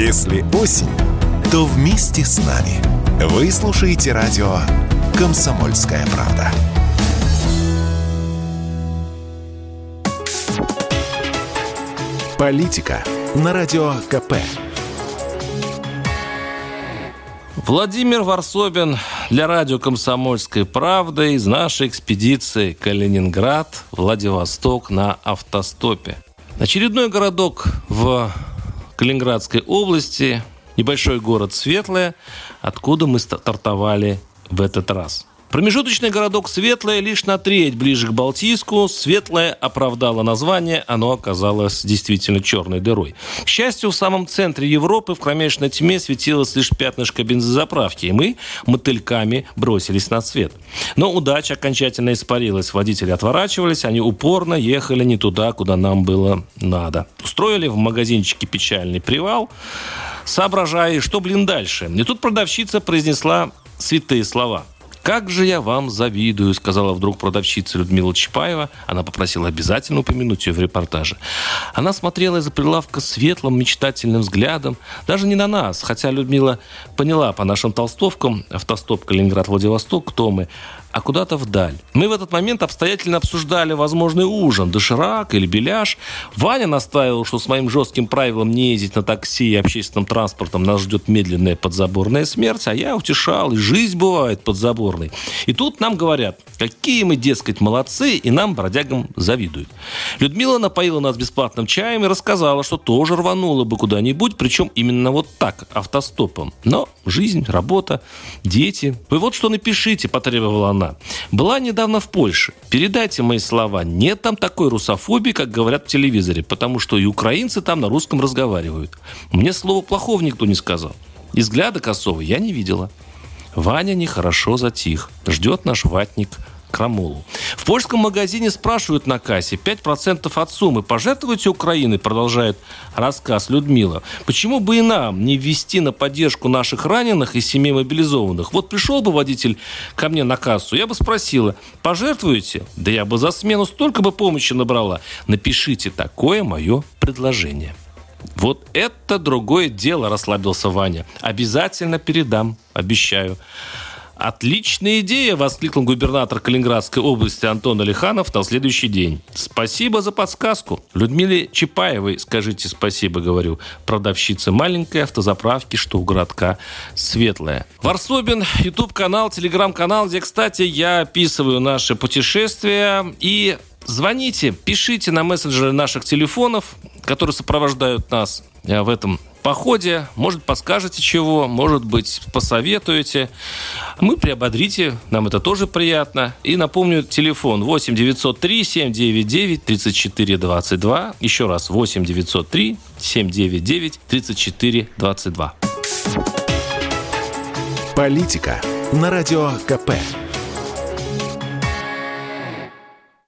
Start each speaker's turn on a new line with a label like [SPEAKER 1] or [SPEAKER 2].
[SPEAKER 1] Если осень, то вместе с нами. Вы слушаете радио «Комсомольская правда». Политика на Радио КП.
[SPEAKER 2] Владимир Варсобин для радио «Комсомольской правды» из нашей экспедиции Калининград, Владивосток на автостопе. Очередной городок в Калининградской области, небольшой город Светлое, откуда мы стартовали в этот раз. Промежуточный городок Светлое лишь на треть ближе к Балтийску. Светлое оправдало название, оно оказалось действительно черной дырой. К счастью, в самом центре Европы в кромешной тьме светилось лишь пятнышко бензозаправки, и мы мотыльками бросились на свет. Но удача окончательно испарилась. Водители отворачивались, они упорно ехали не туда, куда нам было надо. Устроили в магазинчике печальный привал, соображая, что, блин, дальше. И тут продавщица произнесла святые слова – «Как же я вам завидую», сказала вдруг продавщица Людмила Чапаева. Она попросила обязательно упомянуть ее в репортаже. Она смотрела из-за прилавка светлым, мечтательным взглядом. Даже не на нас, хотя Людмила поняла по нашим толстовкам, автостоп Калининград-Владивосток, кто мы, а куда-то вдаль. Мы в этот момент обстоятельно обсуждали возможный ужин, доширак или беляш. Ваня настаивал, что с моим жестким правилом не ездить на такси и общественным транспортом нас ждет медленная подзаборная смерть, а я утешал, и жизнь бывает подзаборной. И тут нам говорят, какие мы, дескать, молодцы, и нам, бродягам, завидуют. Людмила напоила нас бесплатным чаем и рассказала, что тоже рванула бы куда-нибудь, причем именно вот так, автостопом. Но жизнь, работа, дети. Вы вот что напишите, потребовала она она. Была недавно в Польше. Передайте мои слова. Нет там такой русофобии, как говорят в телевизоре, потому что и украинцы там на русском разговаривают. Мне слова плохого никто не сказал. И взгляда косого я не видела. Ваня нехорошо затих. Ждет наш ватник крамолу. В польском магазине спрашивают на кассе 5% от суммы. Пожертвуйте Украины, продолжает рассказ Людмила. Почему бы и нам не ввести на поддержку наших раненых и семей мобилизованных? Вот пришел бы водитель ко мне на кассу, я бы спросила, пожертвуете? Да я бы за смену столько бы помощи набрала. Напишите такое мое предложение. Вот это другое дело, расслабился Ваня. Обязательно передам, обещаю. Отличная идея, воскликнул губернатор Калининградской области Антон Алиханов на следующий день. Спасибо за подсказку. Людмиле Чапаевой скажите спасибо, говорю. Продавщица маленькой автозаправки, что у городка светлая. Варсобин, YouTube-канал, телеграм-канал, где, кстати, я описываю наши путешествия и Звоните, пишите на мессенджеры наших телефонов, которые сопровождают нас э, в этом походе. Может, подскажете чего, может быть, посоветуете. Мы приободрите, нам это тоже приятно. И напомню, телефон 8 903 799 34 22. Еще раз, 8 903 799 34 22.
[SPEAKER 1] Политика на Радио КП.